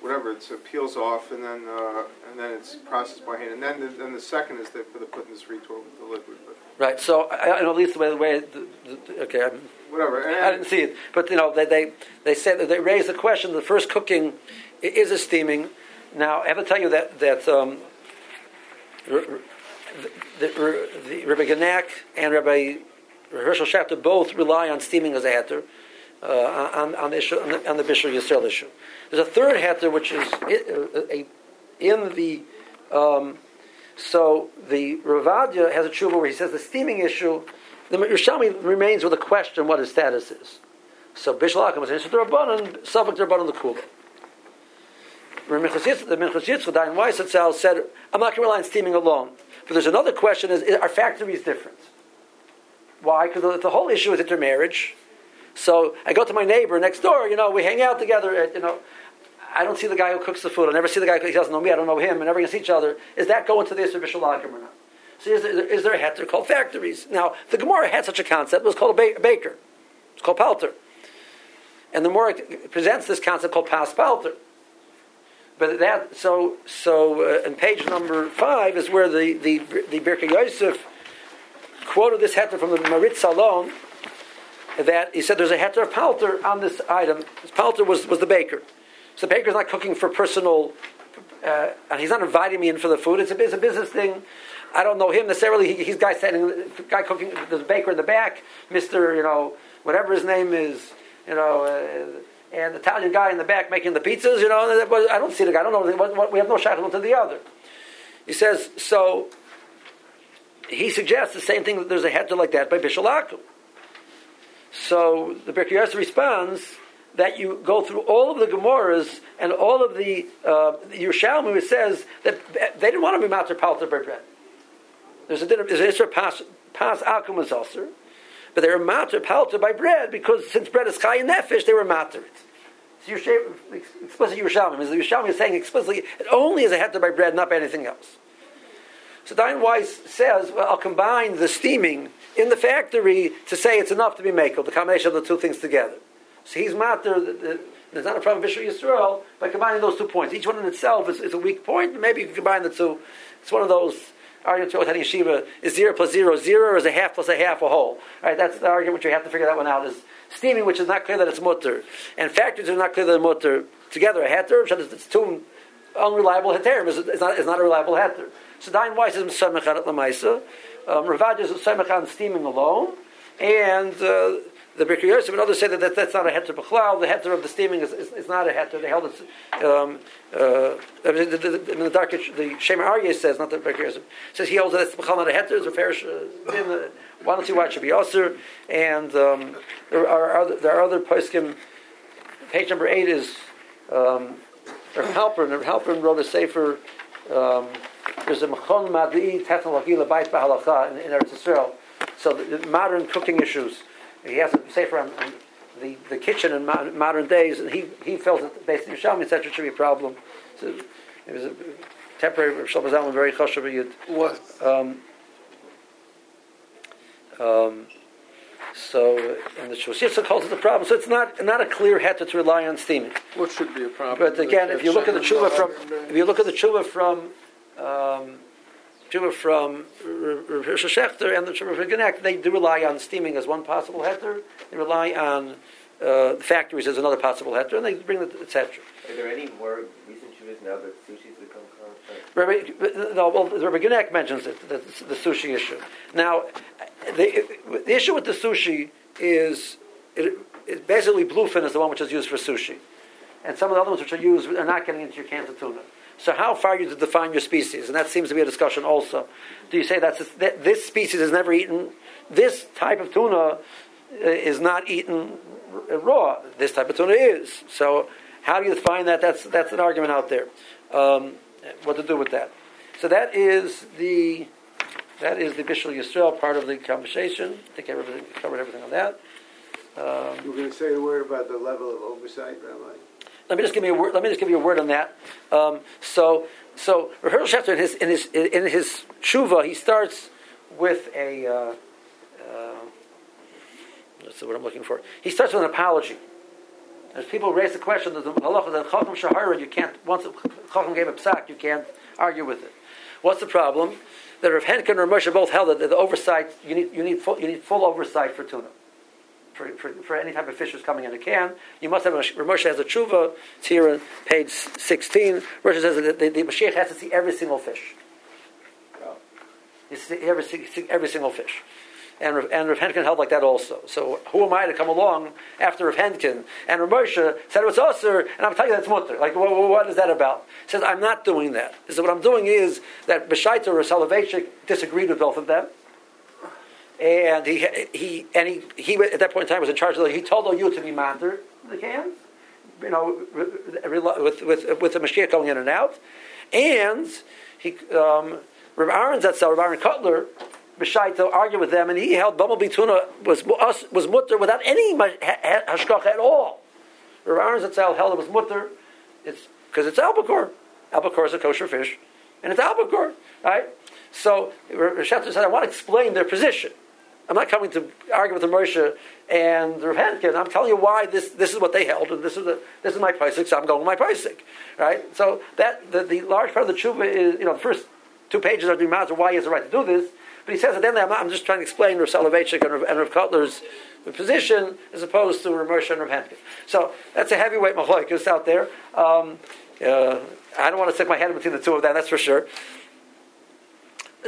whatever. It's, it peels off, and then uh, and then it's processed by hand. And then the, then the second is they put, they put in this retort with the liquid. But right. So I, I know at least the way the way the, the, okay. I'm, whatever. And, I didn't see it, but you know they they they said that they raised the question. The first cooking is a steaming. Now I have to tell you that that. Um, the, the, the, Rabbi Genack and Rabbi Hershel Schachter both rely on steaming as a heter uh, on, on, the issue, on the, Bishul Yisrael issue. There's a third heter which is a, in the um, so the Ravadia has a tshuva where he says the steaming issue. The Yerushalmi remains with a question what his status is. So Bishul Akum is answered the Rabbanon, Suffolk the Rabbanon the Kula. The Minchas Yitzchak, Dayan Weiss said, I'm not going to rely on steaming alone. But there's another question: Is are factories different? Why? Because the, the, whole issue is intermarriage. So I go to my neighbor next door. You know, we hang out together. At, you know, I don't see the guy who cooks the food. I never see the guy who doesn't know me. I don't know him. And never going to see each other. Is that going to the Yisra Bishul or not? So is there, is there a heter called factories? Now the Gemara had such a concept. It was called a, ba- baker. It's called palter. And the Gemara presents this concept called pas palter. But that so so uh, in page number five is where the the the Birkei Yosef quoted this heter from the Maharit Tzahalon that he said there's a heter of palter on this item. Palter was was the baker. So the baker's not cooking for personal, uh, and he's not inviting me in for the food. It's a, it's a business thing. I don't know him necessarily. He, he's guy standing, guy cooking. There's a baker in the back, Mister. You know, whatever his name is. You know. Uh, and Italian guy in the back making the pizzas, you know, I don't see the guy. I don't know. We have no shaykhs to the other. He says, so he suggests the same thing that there's a heter like that by Bishul Akum. So the Birkei responds that you go through all of the Gemaras and all of the uh, Yerushalmi, says that they didn't want to be matter palter bread. There's a there's an Isra pas, pas was also but they were matter palter by bread because since bread is chai and nefesh, they were matter it. So explicit Yerushalmi. The Yerushalmi is saying explicitly it only is a heter by bread, not by anything else. So Dayan Weiss says, well, I'll combine the steaming in the factory to say it's enough to be makel, the combination of the two things together. So he's matter, the, the, there's not a problem with Yisrael by combining those two points. Each one in itself is, is, a weak point, maybe you can combine the two. It's one of those argument to Otani Yeshiva is zero plus zero zero, is a half plus a half a whole? All right, that's the argument which you have to figure that one out. Is steaming, which is not clear that it's mutter, and factors are not clear that it's mutter together. A heter, it's two unreliable heterim, is, not, is not a reliable heter. So Dayan Weiss is Samechan at Lamaisa. Um, Ravad is Samechan steaming alone, and uh, the Birkei Yosef and others say that, that that's not a heter b'chlal. The heter of the steaming is, is, is not a heter. They held it. Um, uh, the, the, the, the, the, the Shema Aryeh says, not the Birkei Yosef, says he holds that it's b'chal not a heter. It's a fair. Uh, why don't you watch it be osir? And um, there are other, there are other poskim. Page number eight is um, Halpern. Halpern wrote a sefer. Um, there's a Mechon Madi Technology Labait Bahalacha in, in Eretz Yisrael. So the, the modern cooking issues he has a sefer on, on the, the kitchen in mo- modern days, and he, he felt that based on Yerushalmi, etc., should be a problem. So it was a temporary Shlomo Zalman, very What? um, um, so, and the Shositza calls it the problem. So it's not not a clear head to rely on steaming. What should be a problem? But again, if you look at the tshuva from, if you look at the tshuva from, um, tshuva from Rosh Schachter and the tshuva from Genack, they do rely on steaming as one possible heter. They rely on uh, factories as another possible heter, and they bring the etc. Are there any more recent tshuvas now that sushi's become common? Rabbi, no, well, Rabbi Genack mentions it, the, the sushi issue. Now, the, the issue with the sushi is it, it basically bluefin is the one which is used for sushi, and some of the other ones which are used are not getting into your cans of tuna. So how far you to define your species, and that seems to be a discussion also. Do you say that's that this species is never eaten? This type of tuna uh, is not eaten raw. This type of tuna is. So how do you define that? That's that's an argument out there. Um, what to do with that? So that is the that is the Bishul Yisrael part of the conversation. I think everything covered everything on that. Um, You're going to say a word about the level of oversight, Rabbi. Let me just give you a word. Let me just give you a word on that. Um, so, so Hershel Schachter in his in his in his tshuva, he starts with a. Uh, uh, that's what I'm looking for. He starts with an apology. As people raise the question, the halacha that chacham shahara, you can't once chacham gave a psak, you can't argue with it. What's the problem? That Rav Henkin and Moshe both held that the oversight you need you need full, you need full oversight for tuna for, for, for any type of fish that's coming in a can. You must have a Moshe has a tshuva. It's here on page sixteen. Moshe says that the, the Mashgiach has to see every single fish. You see every, see every single fish. And and Rav Henkin held like that also. So who am I to come along after Rav Henkin? And Rav Moshe said it was usher, and I'm telling you that's mutter. Like, what, what is that about? He says, I'm not doing that. He said, what I'm doing is that Beshaita or Soloveitchik disagreed with both of them and he he and he, he at that point in time was in charge of the, he told you to be matter the cans you know with with with the Mashgiach going in and out and he um, Rav Aaron Zatzel Rav Aaron Kotler B'shai to argue with them and he held Bumble Bee tuna was was mutter without any hashgacha at all Rav Aaron Zatzel held it was mutter it's because it's albacore albacore is a kosher fish and it's albacore right so Rav said I want to explain their position I'm not coming to argue with the Moshe and the Henkin. I'm telling you why this, this is what they held, and this is the, this is my psak, so I'm going with my psak. Right? So that the, the large part of the tshuva is, you know, the first two pages are the matter why he has the right to do this. But he says at the end, I'm, not, I'm just trying to explain Rav Soloveitchik and Rav, and Rav Kotler's position as opposed to Rav Moshe and Rav Henkin. So that's a heavyweight machlokes out there. Um, uh, I don't want to stick my head between the two of them, that's for sure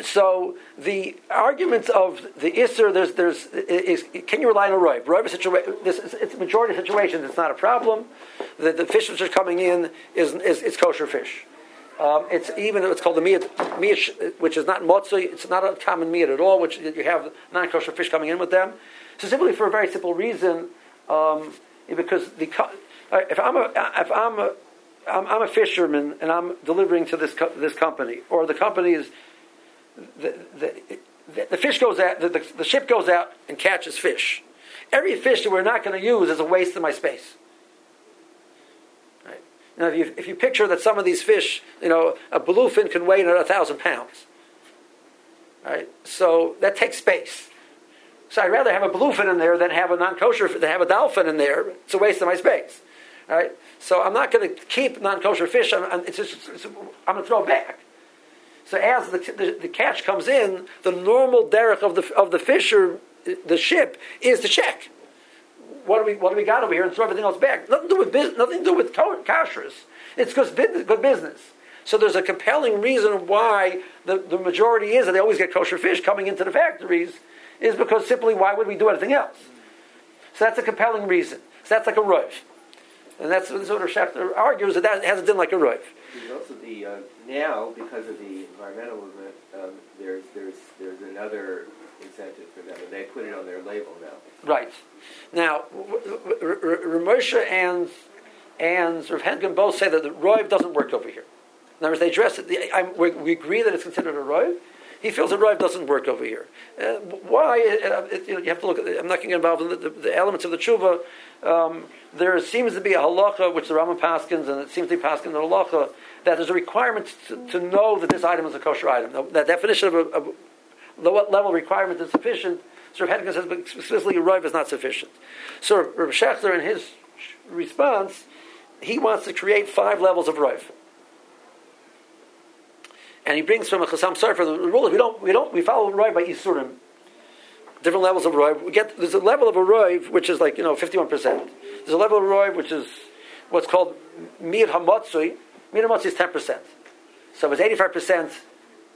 so the arguments of the Isser, there's, there's, is, can you rely on a Roiv? Roiv situa- this is, it's majority of situations, it's not a problem. The, the fish which is coming in is, is, is kosher fish. Um, it's even it's called the miyat, which is not motzui. It's not a common miyat at all. Which you have non-kosher fish coming in with them. So simply for a very simple reason, um, because the if I'm a if I'm a I'm, I'm a fisherman and I'm delivering to this co- this company, or the company is the, the, the, fish goes out, the, the, the, ship goes out and catches fish. Every fish that we're not going to use is a waste of my space. Right? Now, if you, if you picture that some of these fish, you know, a bluefin can weigh a thousand pounds. Right? So that takes space. So I'd rather have a bluefin in there than have a non-kosher, than have a dolphin in there. It's a waste of my space. Right? So I'm not going to keep non-kosher fish. I'm, I'm, I'm going to throw it back. So as the, the, the, catch comes in, the normal derech of the of the fisher, the ship, is to check. What do we what do we got over here and throw everything else back? Nothing to do with business, nothing to do with kashrus. It's good business, good business. So there's a compelling reason why the, the majority is that they always get kosher fish coming into the factories, is because simply why would we do anything else? So that's a compelling reason. So that's like a roiv. And that's what Rav Schachter argues that that hasn't been like a roiv. There's also the uh, now because of the environmental movement, um, there's there's there's another incentive for them, and they put it on their label now. Right. Now, Ramosha and and Rav Henkin both say that the roiv doesn't work over here. In other words, they address it. we, we agree that it's considered a roiv. He feels a roiv doesn't work over here. Uh, why? Uh, it, you, know, you, have to look at. The, I'm not getting involved in the, the, the elements of the tshuva. Um, there seems to be a halacha which the Rama paskins, and it seems to be paskin the halacha that there's a requirement to, to, know that this item is a kosher item. Now, that definition of, a, what level requirement is sufficient. Rav Henkin says, but specifically a is not sufficient. So Rav Schachter, in his response, he wants to create five levels of roiv and he brings from a Chasam Sofer The rule we don't we don't we follow roy by isurim. Different levels of roy. We get there's a level of a which is like you know fifty one percent. There's a level of roy which is what's called mir hamatzui. Mir hamatzui is ten percent. So it's eighty five percent,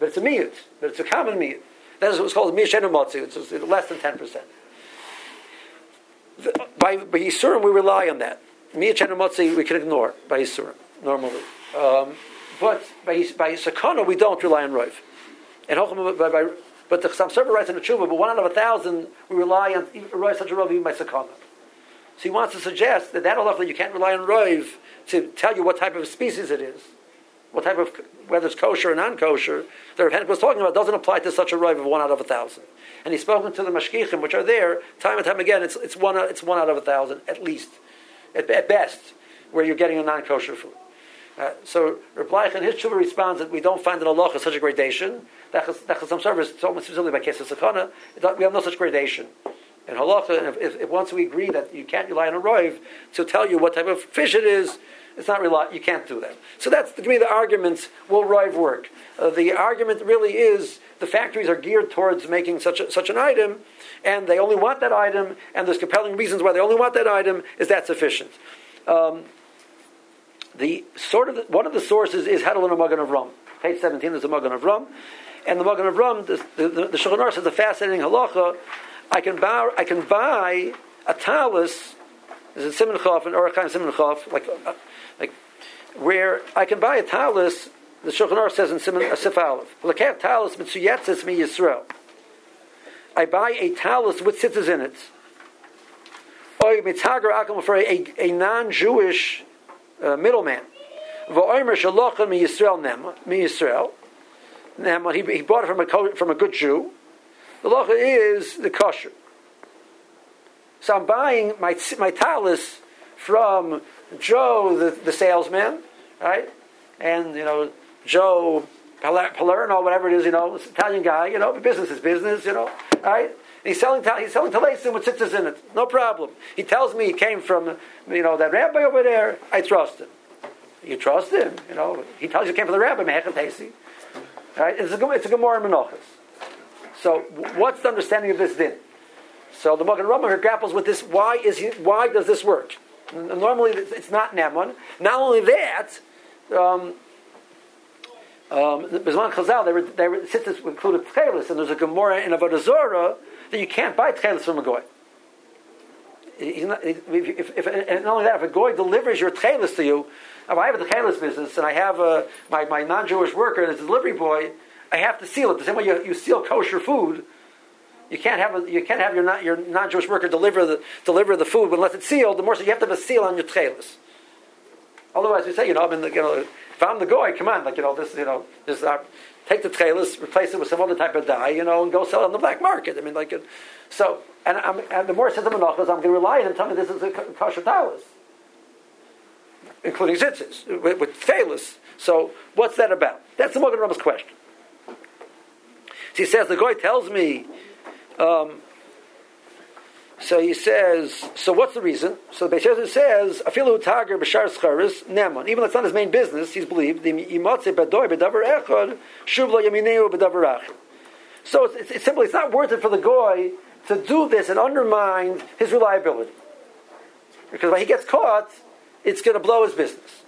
but it's a miyut, but it's a common miyut. That is what's called mir shenamatzu. It's less than ten percent. By by yisurim we rely on that. Mir shenamatzu we can ignore by yisurim normally. Um, but by, by Sakana, we don't rely on Roiv. And by, by, but the Chassam Sofer writes in the Tshuva, but one out of a thousand, we rely on Roiv such a Roiv even by Sakana. So he wants to suggest that that halacha you can't rely on Roiv to tell you what type of species it is, what type of whether it's kosher or non-kosher. The Rav was talking about doesn't apply to such a Roiv of one out of a thousand. And he's spoken to the mashgichim, which are there time and time again. It's, it's one it's one out of a thousand at least, at, at best, where you're getting a non-kosher food. Uh, so Rabbi in his tshuva responds that we don't find in Allah such a gradation. That some service, almost specifically by case of sakana, we have no such gradation. In halacha, if, if, if, once we agree that you can't rely on a roiv to tell you what type of fish it is, it's not rely, you can't do that. So that's to me the arguments. Will roiv work? Uh, the argument really is the factories are geared towards making such a, such an item, and they only want that item, and there's compelling reasons why they only want that item. Is that sufficient? Um, the sort of the, one of the sources is Hedel and Magen Avram. Page seventeen is the of Avram, and the Magen Avram. The the, the, the Shulchan Aruch says a fascinating halacha. I can buy I can buy a talus. This is Simon Chaf and Orach Chaim Simon Chaf, like uh, like where I can buy a talus. The Shulchan Aruch says in Simon Asif Aleph, "Lekach talus mitzuyetzes mi Yisrael." I buy a talus with sitters in it. Or for a, a non-Jewish uh, middleman. V'omer shalochem mi Yisrael nema mi Yisrael. Nema he, he bought it from a from a good Jew. The locha is the kosher. So I'm buying my my talus from Joe, the, the salesman, right? And you know Joe Palermo, whatever it is, you know, Italian guy, you know, business is business, you know, right? he's selling he's selling talasim with tzitzis in it. No problem. He tells me he came from you know that rabbi over there. I trust him. You trust him. You know he tells you he came from the rabbi Mehechatesi. Right? It's a it's a Gemara Menachos. So what's the understanding of this din? So the Magen Avram grapples with this. Why is he? Why does this work? Normally it's not Neman. Not only that. Um, um, Bizman Chazal, they were, they it's included Tchelis, and there's a Gemara in Avodah Zorah that you can't buy tchelis from a goy. Not, if, if, and not only that, if a goy delivers your tchelis to you, if I have a tchelis business and I have a, my, my non-Jewish worker as a delivery boy, I have to seal it. The same way you, you seal kosher food, you can't have a, you can't have your non, your non-Jewish worker deliver the deliver the food unless it's sealed. The more so you have to have a seal on your tchelis. Otherwise, we say, you know, I mean, you know, if I'm the guy, come on, like you know, this, you know, this. Uh, take the trailers, replace it with some other type of dye, you know, and go sell it on the black market. I mean, like, so, and, I'm, and the more says the menachos, I'm going to rely on him. Me this is a kosher talis, including zitzes with, with trailers. So, what's that about? That's the Magen Avram's question. So he says the guy tells me. Um, So he says, so what's the reason? So the Beis says, afilu tager b'shar scharis neman. Even though it's not his main business, he's believed. The imotze bedoy bedavar echad shuv lo yamineu bedavar So it's, it's, it's simply it's not worth it for the goy to do this and undermine his reliability, because when he gets caught, it's going to blow his business.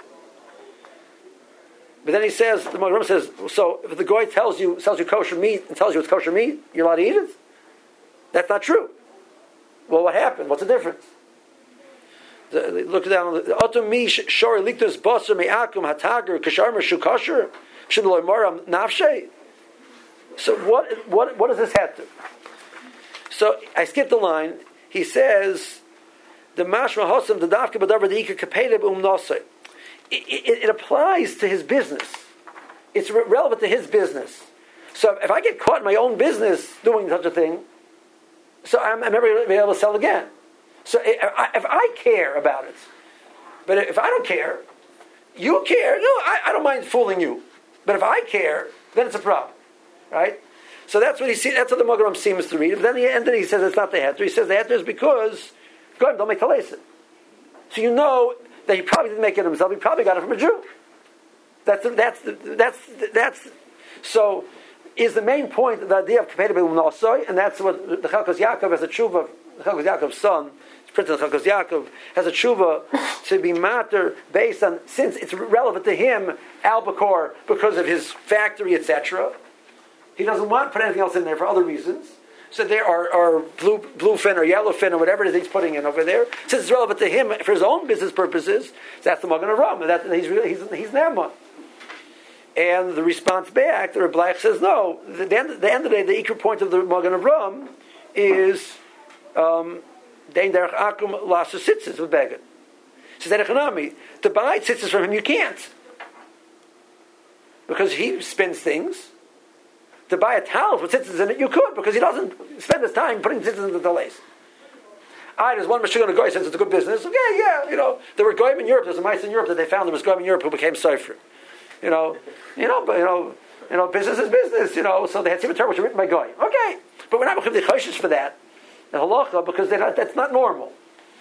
But then he says, the Magram says, so if the goy tells you sells you kosher meat and tells you it's kosher meat, you're allowed to eat it. That's not true. Well, what happened? What's the difference? The, look down. Otum mi shori liktus basar me'akum hatager kasharmer shukasher shemloy maram nafshe. So what, what, what does this have to? So I skipped the line. He says, the mashma hosam the dafka b'davar the ika um nosei. It applies to his business. It's re- relevant to his business. So if I get caught in my own business doing such a thing, so I'm, I'm never going to be able to sell again. So if I, if I care about it, but if I don't care, you care. No, I, I don't mind fooling you. But if I care, then it's a problem, right? So that's what he see. That's what the Mogaram seems to read. But then he, and then he says it's not the heter. He says the heter is because God don't make talesa. So you know that he probably didn't make it himself. He probably got it from a Jew. That's that's that's that's so is the main point the idea of compatibility with Nasoy, and that's what the Chalkos Yaakov has a tshuva, the Chalkos Yaakov's son, Prince of Chalkos Yaakov, has a tshuva to be matter based on, since it's relevant to him, albacore, because of his factory, etc. He doesn't want to put anything else in there for other reasons. So there are, are blue, bluefin or yellowfin or whatever it is he's putting in over there. Since it's relevant to him for his own business purposes, that's the Magen Avraham. That, he's, he's, he's Naaman. And the response back, the Rebbe says, no, the, the, end, the end of the day, the equal point of the Magen Avram is um, Dein Derech Akum Lasa Sitzes with Begin. Says Edechanami, to buy tzitzis from him, you can't. Because he spends things. To buy a towel with tzitzis in it, you could, because he doesn't spend his time putting tzitzis into the lace. I, there's one Meshuggah Goy says it's a good business. Okay, yeah, you know, there were Goyim in Europe, there's a mice in Europe that they found there was Goyim in Europe who became Sefer. You know, you know, you know, you know, business is business. You know, so they had Simon Torah, which was written by Goy. Okay, but we're not going to be for that, the halacha, because not, that's not normal.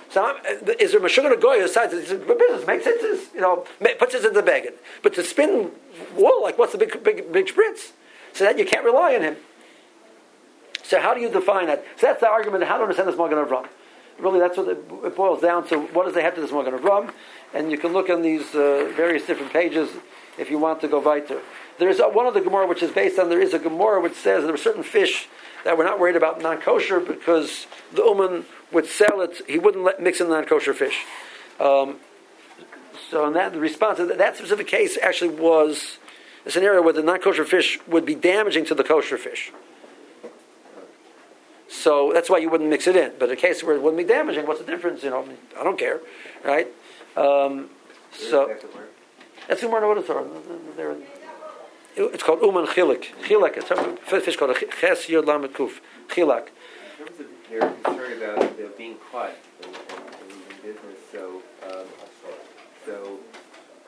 So I'm, is there Meshuggah Goy who decides that business makes sense? You know, puts it in the bag. But to spin wool, like what's the big, big, big spritz? So that you can't rely on him. So how do you define that? So that's the argument. How to understand this Magen Avram? Really, that's what it boils down to. What does they have to this Magen Avram? And you can look on these uh, various different pages if you want to go weiter. There is a, one of the Gemara which is based on there is a Gemara which says there are certain fish that we're not worried about non kosher because the Uman would sell it, he wouldn't let, mix in non kosher fish. Um, so in that the response that, that specific case actually was a scenario where the non kosher fish would be damaging to the kosher fish. So that's why you wouldn't mix it in. But in a case where it wouldn't be damaging, what's the difference? You know, I don't care, right? Um, so. That's the Gemara Torah. It's called Uman Chilik. Chilak. It's a fish called Ches Yod Lamed Kuf. Chilak. In terms of your concern about the being caught in, in, in business, so um, so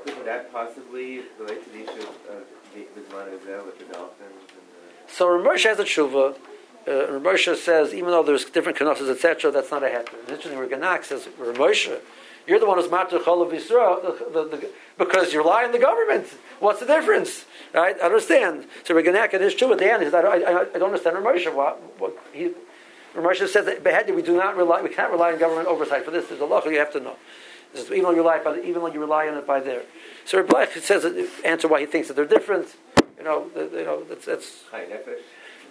could that possibly relate to the issue of Bisman Azel with the dolphins? And the... So Ramesh has a tshuva. Uh, Ramosha says, even though there's different knosses, etc., that's not a heter. Interestingly, Genack says, Ramosha, you're the one who's matter cholav Yisrael because you rely on the government. What's the difference? Right? I understand. So Reb Genack and his true at the end. He says, I, I, I don't understand Ramosha. What, what he, Ramosha says that beheaded, we do not rely. We can't rely on government oversight for this. There's a law you have to know. Is, even though you rely by, even though you rely on it by there. So Rebbe says answer why he thinks that they're different. You know, you know that's that's.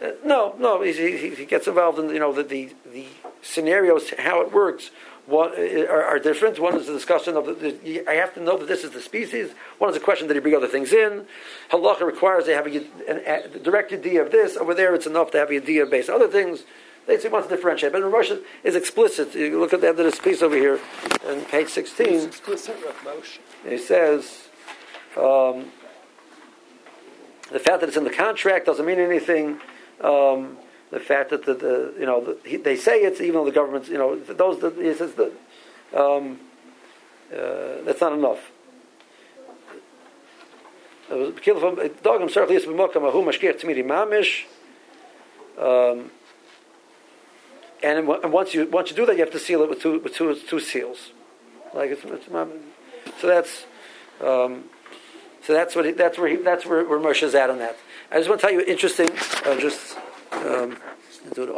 Uh, no, no, he, he, he, gets involved in you know the, the, the scenarios, how it works, what are, are, different. One is the discussion of the, the, I have to know that this is the species. One is a question that he bring other things in. Halacha requires they have a, an, a direct idea of this. Over there, it's enough to have an idea based on other things. They say wants to differentiate, but in Russia is explicit. You look at the end of this piece over here, on page sixteen. It's explicit He says. Um, the fact that it's in the contract doesn't mean anything. Um, the fact that the, the you know the, he, they say it's even though the government's you know those that he says that um, uh, that's not enough. Um, and, and once you once you do that, you have to seal it with two with two two seals. Like it's, it's so that's um, so that's what he, that's where he, that's where, where Moshe is at on that. I just want to tell you interesting. Uh, just um,